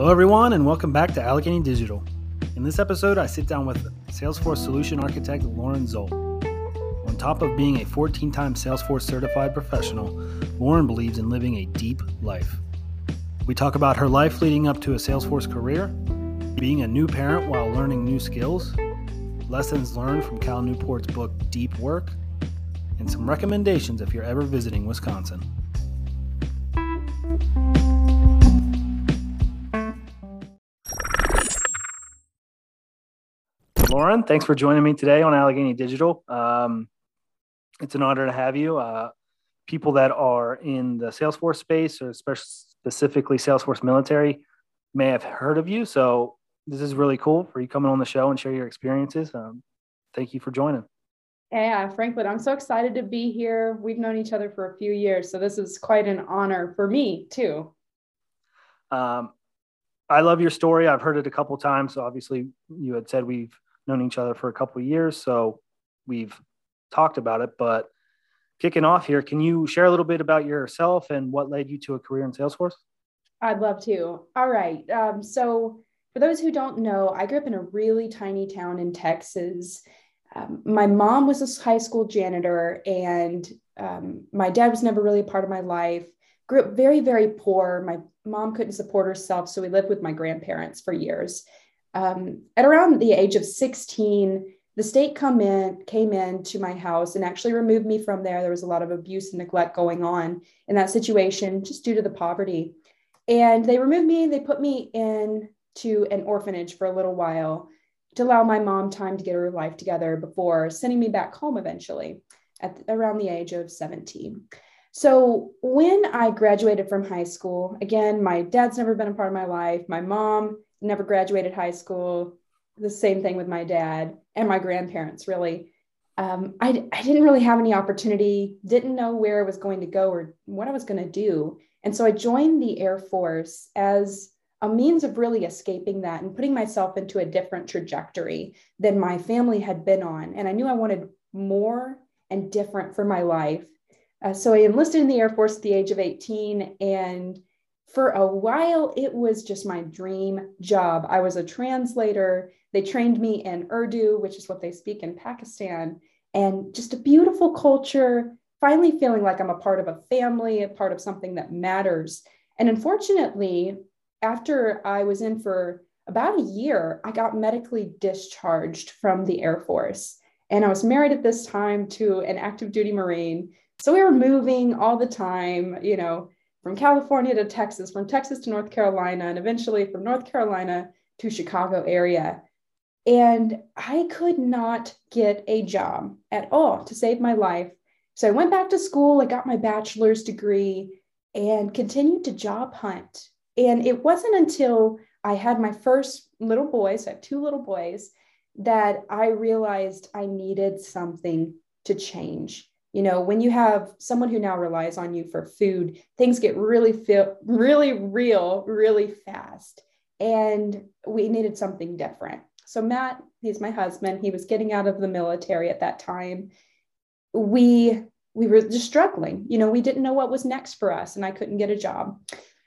Hello, everyone, and welcome back to Allegheny Digital. In this episode, I sit down with Salesforce Solution Architect Lauren Zolp. On top of being a 14 time Salesforce certified professional, Lauren believes in living a deep life. We talk about her life leading up to a Salesforce career, being a new parent while learning new skills, lessons learned from Cal Newport's book Deep Work, and some recommendations if you're ever visiting Wisconsin. Lauren, thanks for joining me today on Allegheny Digital. Um, it's an honor to have you. Uh, people that are in the Salesforce space, or specifically Salesforce military, may have heard of you. So this is really cool for you coming on the show and share your experiences. Um, thank you for joining. Yeah, Franklin, I'm so excited to be here. We've known each other for a few years, so this is quite an honor for me too. Um, I love your story. I've heard it a couple times. So obviously, you had said we've known each other for a couple of years, so we've talked about it. But kicking off here, can you share a little bit about yourself and what led you to a career in Salesforce? I'd love to. All right. Um, so, for those who don't know, I grew up in a really tiny town in Texas. Um, my mom was a high school janitor, and um, my dad was never really a part of my life. Grew up very, very poor. My mom couldn't support herself, so we lived with my grandparents for years um, at around the age of 16, the state come in, came in to my house and actually removed me from there. There was a lot of abuse and neglect going on in that situation just due to the poverty. And they removed me, they put me in to an orphanage for a little while to allow my mom time to get her life together before sending me back home eventually at around the age of 17. So when I graduated from high school, again, my dad's never been a part of my life. My mom never graduated high school. The same thing with my dad and my grandparents, really. Um, I, I didn't really have any opportunity, didn't know where I was going to go or what I was going to do. And so I joined the Air Force as a means of really escaping that and putting myself into a different trajectory than my family had been on. And I knew I wanted more and different for my life. Uh, so I enlisted in the Air Force at the age of 18 and for a while, it was just my dream job. I was a translator. They trained me in Urdu, which is what they speak in Pakistan, and just a beautiful culture. Finally, feeling like I'm a part of a family, a part of something that matters. And unfortunately, after I was in for about a year, I got medically discharged from the Air Force. And I was married at this time to an active duty Marine. So we were moving all the time, you know, from California to Texas, from Texas to North Carolina, and eventually from North Carolina to Chicago area. And I could not get a job at all to save my life. So I went back to school, I got my bachelor's degree, and continued to job hunt. And it wasn't until I had my first little boys, I have two little boys, that I realized I needed something to change you know when you have someone who now relies on you for food things get really feel really real really fast. And we needed something different. So matt he's my husband. He was getting out of the military at that time. We we were just struggling. You know we didn't know what was next for us and i couldn't get a job.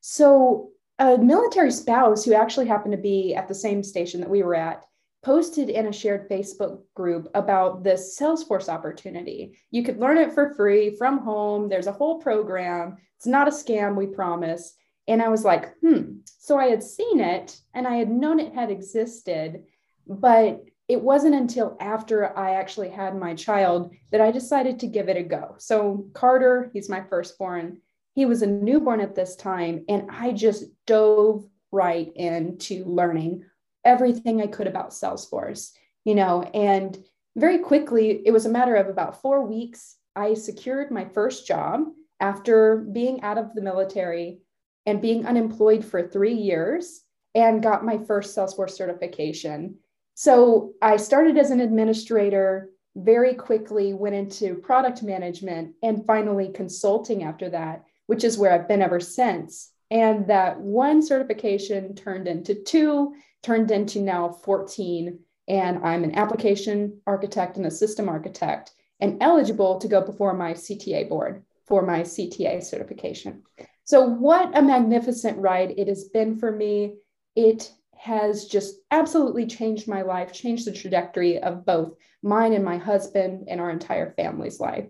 So a military spouse who actually happened to be at the same station that we were at posted in a shared Facebook group about this Salesforce opportunity. You could learn it for free from home. There's a whole program. It's not a scam, we promise. And I was like, hmm. So I had seen it and I had known it had existed, but it wasn't until after I actually had my child that I decided to give it a go. So Carter, he's my firstborn. He was a newborn at this time, and I just dove right into learning everything I could about Salesforce, you know, and very quickly, it was a matter of about four weeks. I secured my first job after being out of the military and being unemployed for three years and got my first Salesforce certification. So I started as an administrator, very quickly went into product management and finally consulting after that, which is where I've been ever since. And that one certification turned into two turned into now 14. And I'm an application architect and a system architect and eligible to go before my CTA board for my CTA certification. So, what a magnificent ride it has been for me. it has just absolutely changed my life, changed the trajectory of both mine and my husband and our entire family's life.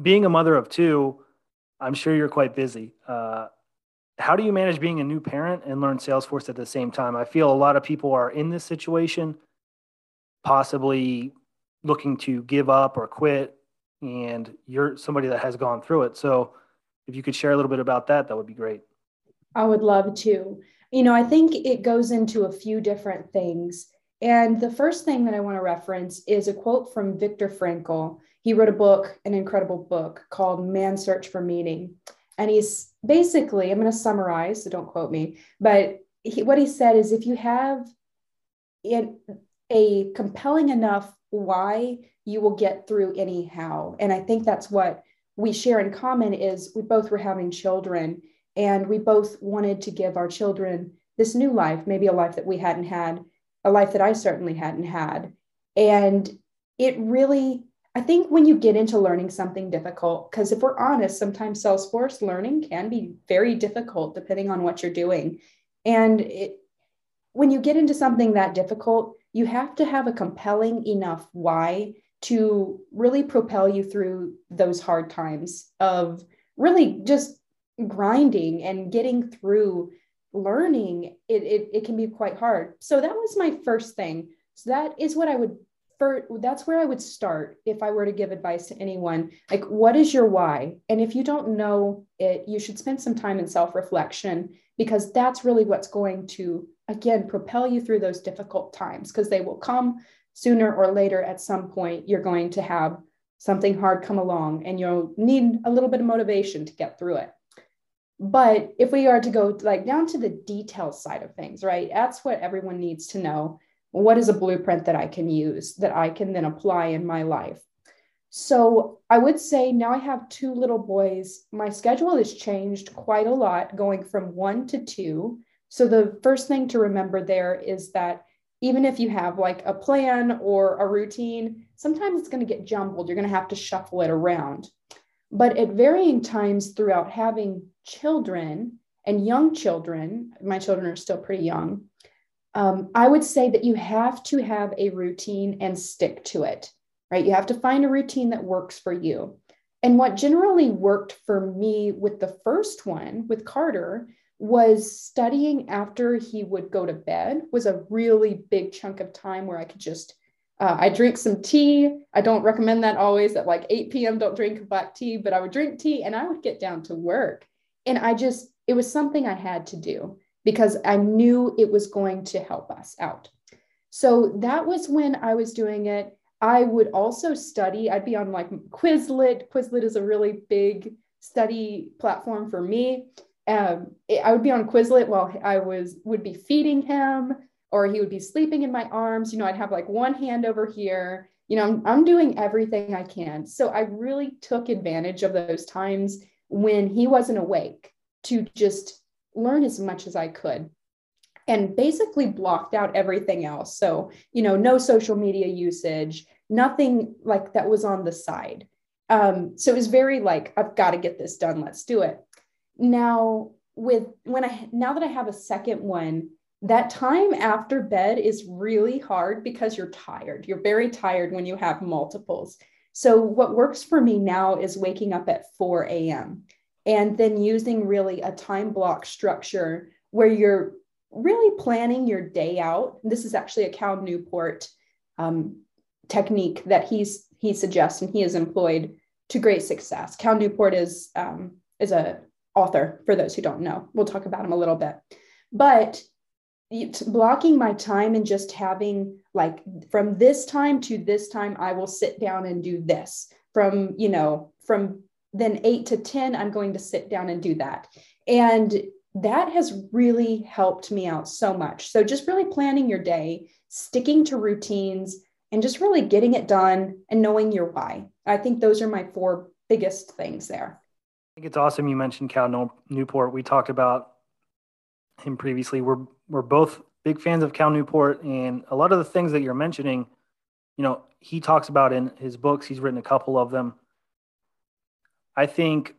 Being a mother of two, I'm sure you're quite busy. Uh, how do you manage being a new parent and learn Salesforce at the same time? I feel a lot of people are in this situation, possibly looking to give up or quit, and you're somebody that has gone through it. So, if you could share a little bit about that, that would be great. I would love to. You know, I think it goes into a few different things. And the first thing that I want to reference is a quote from Viktor Frankl. He wrote a book, an incredible book called Man's Search for Meaning. And he's basically, I'm going to summarize, so don't quote me, but he, what he said is if you have in, a compelling enough why, you will get through anyhow. And I think that's what we share in common is we both were having children and we both wanted to give our children this new life, maybe a life that we hadn't had, a life that I certainly hadn't had. And it really, I think when you get into learning something difficult, because if we're honest, sometimes Salesforce learning can be very difficult depending on what you're doing. And it, when you get into something that difficult, you have to have a compelling enough why to really propel you through those hard times of really just grinding and getting through learning. It, it, it can be quite hard. So that was my first thing. So that is what i would for that's where i would start if i were to give advice to anyone like what is your why? And if you don't know it you should spend some time in self-reflection because that's really what's going to again propel you through those difficult times because they will come sooner or later at some point. You're going to have something hard come along and you'll need a little bit of motivation to get through it. But if we are to go like down to the detail side of things right? That's what everyone needs to know what is a blueprint that i can use that i can then apply in my life? So i would say now i have two little boys. My schedule has changed quite a lot going from one to two. So the first thing to remember there is that even if you have like a plan or a routine sometimes it's going to get jumbled. You're going to have to shuffle it around. But at varying times throughout having children and young children, my children are still pretty young, um, I would say that you have to have a routine and stick to it, right? You have to find a routine that works for you. And what generally worked for me with the first one, with Carter, was studying after he would go to bed was a really big chunk of time where I could just uh, I drink some tea. I don't recommend that always at like 8 p.m. Don't drink black tea, but I would drink tea and I would get down to work. And I just, it was something I had to do because I knew it was going to help us out. So that was when I was doing it. I would also study, I'd be on like Quizlet. Quizlet is a really big study platform for me. Um, I would be on Quizlet while I was would be feeding him or he would be sleeping in my arms. You know, I'd have like one hand over here. You know, I'm, I'm doing everything I can. So I really took advantage of those times when he wasn't awake to just learn as much as I could and basically blocked out everything else. So, you know, no social media usage, nothing like that was on the side. Um, so it was very like, I've got to get this done. Let's do it. Now, with when I now that I have a second one, that time after bed is really hard because you're tired. You're very tired when you have multiples. So, what works for me now is waking up at 4 a.m. and then using really a time block structure where you're really planning your day out. This is actually a Cal Newport um, technique that he's he suggests and he has employed to great success. Cal Newport is um, is a author for those who don't know. We'll talk about him a little bit, but blocking my time and just having like from this time to this time i will sit down and do this from you know from then 8 to 10 i'm going to sit down and do that and that has really helped me out so much so just really planning your day sticking to routines and just really getting it done and knowing your why i think those are my four biggest things there i think it's awesome you mentioned cal newport we talked about him previously. We're we're both big fans of Cal Newport, and a lot of the things that you're mentioning, you know, he talks about in his books. He's written a couple of them. I think,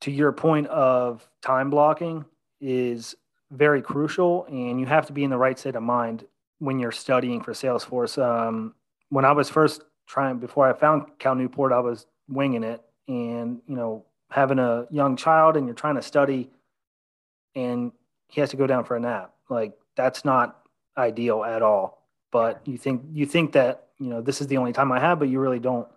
to your point of time blocking, is very crucial, and you have to be in the right state of mind when you're studying for Salesforce. Um, when I was first trying, before I found Cal Newport, I was winging it, and you know, having a young child and you're trying to study, and he has to go down for a nap. Like that's not ideal at all. But you think you think that you know this is the only time I have, but you really don't.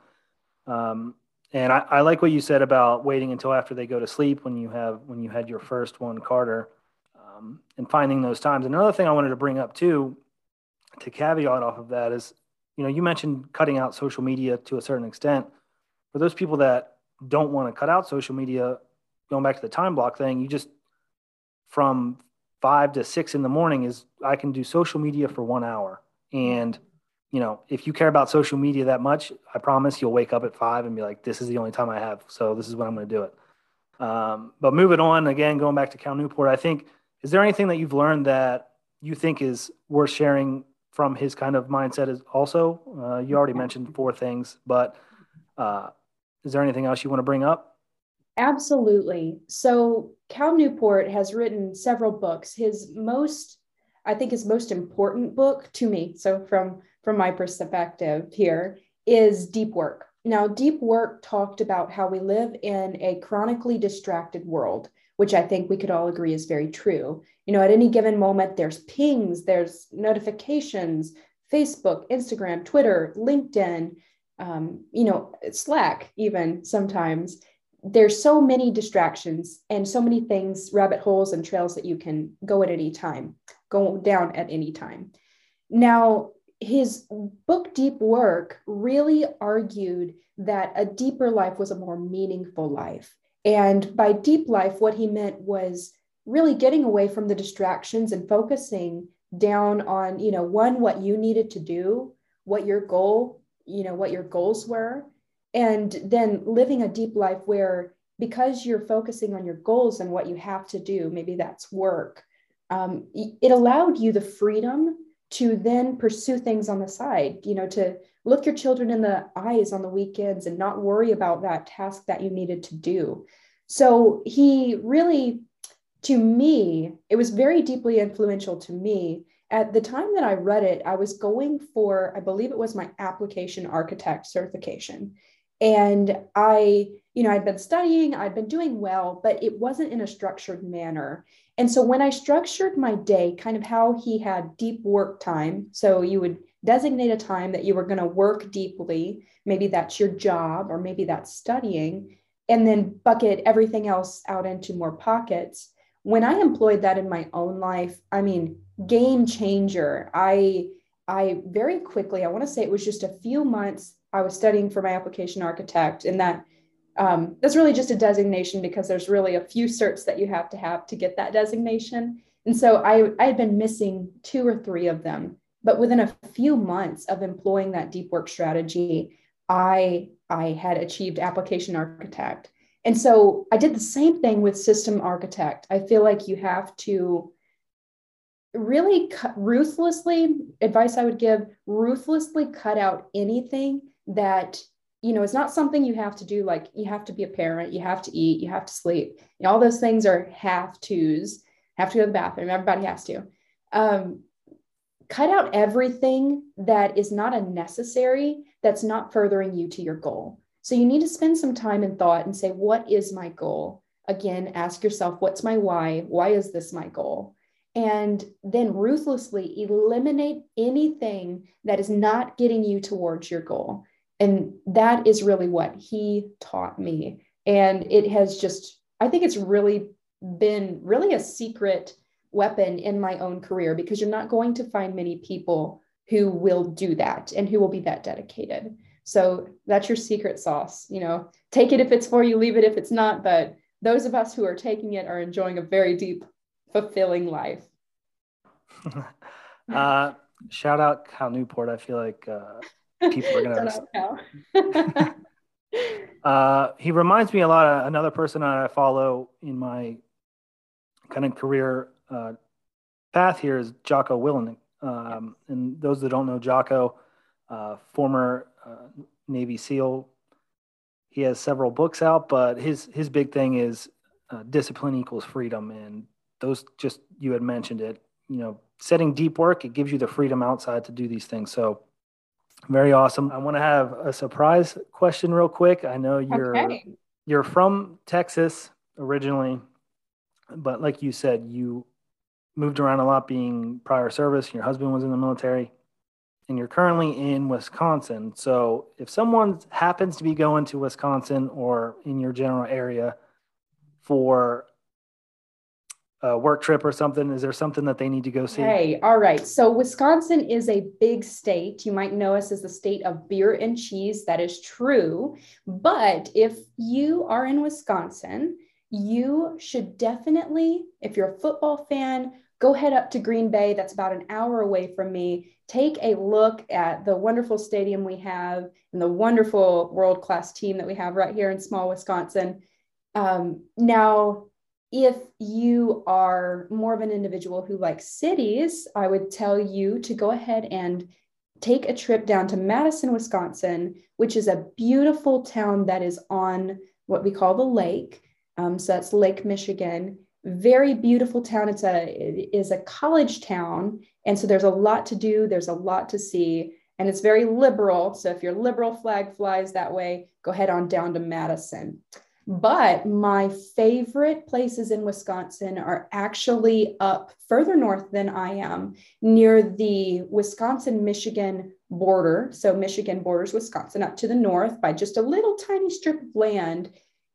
Um, and I, I, like what you said about waiting until after they go to sleep when you have when you had your first one, Carter, um, and finding those times. Another thing I wanted to bring up too, to caveat off of that is, you know, you mentioned cutting out social media to a certain extent. For those people that don't want to cut out social media, going back to the time block thing, you just from five to six in the morning is I can do social media for one hour and you know, if you care about social media that much, I promise you'll wake up at five and be like, this is the only time I have. So this is when I'm going to do it. Um, but moving on again, going back to Cal Newport, I think, is there anything that you've learned that you think is worth sharing from his kind of mindset is also, uh, you already mentioned four things, but uh, is there anything else you want to bring up? Absolutely. So Cal Newport has written several books. His most I think his most important book to me, so from from my perspective here, is Deep Work. Now, Deep Work talked about how we live in a chronically distracted world, which I think we could all agree is very true. You know, at any given moment, there's pings, there's notifications, Facebook, Instagram, Twitter, LinkedIn, um, you know, Slack, even sometimes there's so many distractions and so many things, rabbit holes and trails that you can go at any time, go down at any time. Now, his book Deep Work really argued that a deeper life was a more meaningful life. And by deep life, what he meant was really getting away from the distractions and focusing down on, you know, one, what you needed to do, what your goal, you know, what your goals were, and then living a deep life where because you're focusing on your goals and what you have to do maybe that's work um, it allowed you the freedom to then pursue things on the side you know to look your children in the eyes on the weekends and not worry about that task that you needed to do. So he really to me it was very deeply influential to me. At the time that i read it i was going for i believe it was my application architect certification and I, you know, I'd been studying, I'd been doing well, but it wasn't in a structured manner. And so when I structured my day, kind of how he had deep work time, so you would designate a time that you were going to work deeply, maybe that's your job or maybe that's studying, and then bucket everything else out into more pockets. When I employed that in my own life, I mean, game changer. I I very quickly, I want to say it was just a few months I was studying for my application architect, and that um, that's really just a designation because there's really a few certs that you have to have to get that designation. And so I, I had been missing two or three of them. But within a few months of employing that deep work strategy, I, I had achieved application architect. And so I did the same thing with system architect. I feel like you have to really cut, ruthlessly, advice I would give, ruthlessly cut out anything that you know it's not something you have to do like you have to be a parent you have to eat you have to sleep you know, all those things are have to's have to go to the bathroom everybody has to. Um, cut out everything that is not a necessary that's not furthering you to your goal. So you need to spend some time and thought and say what is my goal? Again ask yourself what's my why? Why is this my goal? And then ruthlessly eliminate anything that is not getting you towards your goal and that is really what he taught me. And it has just i think it's really been really a secret weapon in my own career because you're not going to find many people who will do that and who will be that dedicated. So that's your secret sauce you know take it if it's for you leave it if it's not. But those of us who are taking it are enjoying a very deep fulfilling life. Uh, shout out cal newport. I feel like uh, people are gonna. uh, he reminds me a lot of another person that I follow in my kind of career uh, path here is Jocko Willink. Um, and those that don't know Jocko, uh, former uh, Navy SEAL, he has several books out, but his his big thing is uh, discipline equals freedom, and those just you had mentioned it. You know, setting deep work it gives you the freedom outside to do these things. So very awesome. I want to have a surprise question real quick. I know you're okay. you're from Texas originally, but like you said, you moved around a lot being prior service. Your husband was in the military and you're currently in Wisconsin. So if someone happens to be going to Wisconsin or in your general area for a work trip or something, is there something that they need to go see? Hey, all right. So Wisconsin is a big state. You might know us as the state of beer and cheese. That is true. But if you are in Wisconsin, you should definitely, if you're a football fan, go head up to Green Bay. That's about an hour away from me. Take a look at the wonderful stadium we have and the wonderful world class team that we have right here in small Wisconsin. Um, now, if you are more of an individual who likes cities, I would tell you to go ahead and take a trip down to Madison, Wisconsin, which is a beautiful town that is on what we call the lake. Um, so that's Lake Michigan very beautiful town. It's a it is a college town, and so there's a lot to do. There's a lot to see, and it's very liberal. So if your liberal flag flies that way, go head on down to Madison. But my favorite places in Wisconsin are actually up further north than I am, near the Wisconsin Michigan border. So Michigan borders Wisconsin up to the north by just a little tiny strip of land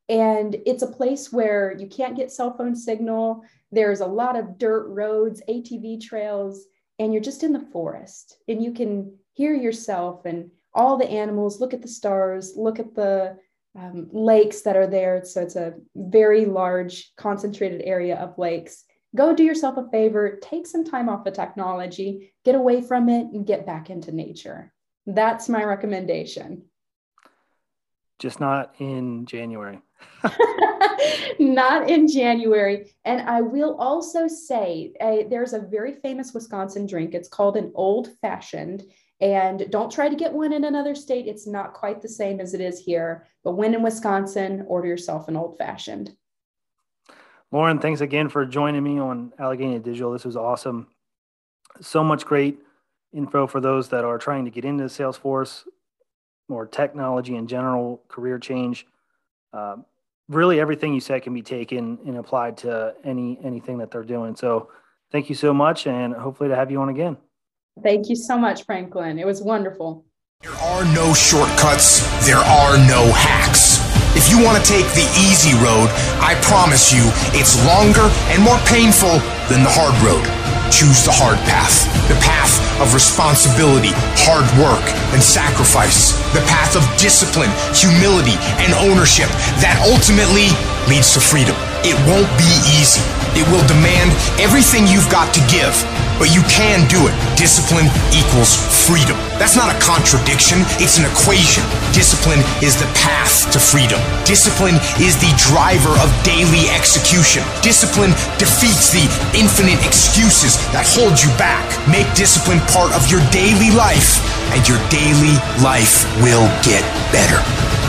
and it's a place where you can't get cell phone signal. There's a lot of dirt roads, ATV trails, and you're just in the forest and you can hear yourself and all the animals, look at the stars, look at the um, lakes that are there. So it's a very large, concentrated area of lakes. Go do yourself a favor, take some time off the technology, get away from it, and get back into nature. That's my recommendation. Just not in January. Not in January. And I will also say uh, there's a very famous Wisconsin drink. It's called an old fashioned. And don't try to get one in another state. It's not quite the same as it is here. But when in Wisconsin, order yourself an old fashioned. Lauren, thanks again for joining me on Allegheny Digital. This was awesome. So much great info for those that are trying to get into Salesforce or technology in general, career change. Uh, really everything you said can be taken and applied to any anything that they're doing. So thank you so much and hopefully to have you on again. Thank you so much, Franklin. It was wonderful. There are no shortcuts, there are no hacks. If you want to take the easy road, I promise you it's longer and more painful than the hard road. Choose the hard path, the path of responsibility, hard work, and sacrifice, the path of discipline, humility, and ownership that ultimately leads to freedom. It won't be easy. It will demand everything you've got to give, but you can do it. Discipline equals freedom. That's not a contradiction, it's an equation. Discipline is the path to freedom. Discipline is the driver of daily execution. Discipline defeats the infinite excuses that hold you back. Make discipline part of your daily life, and your daily life will get better.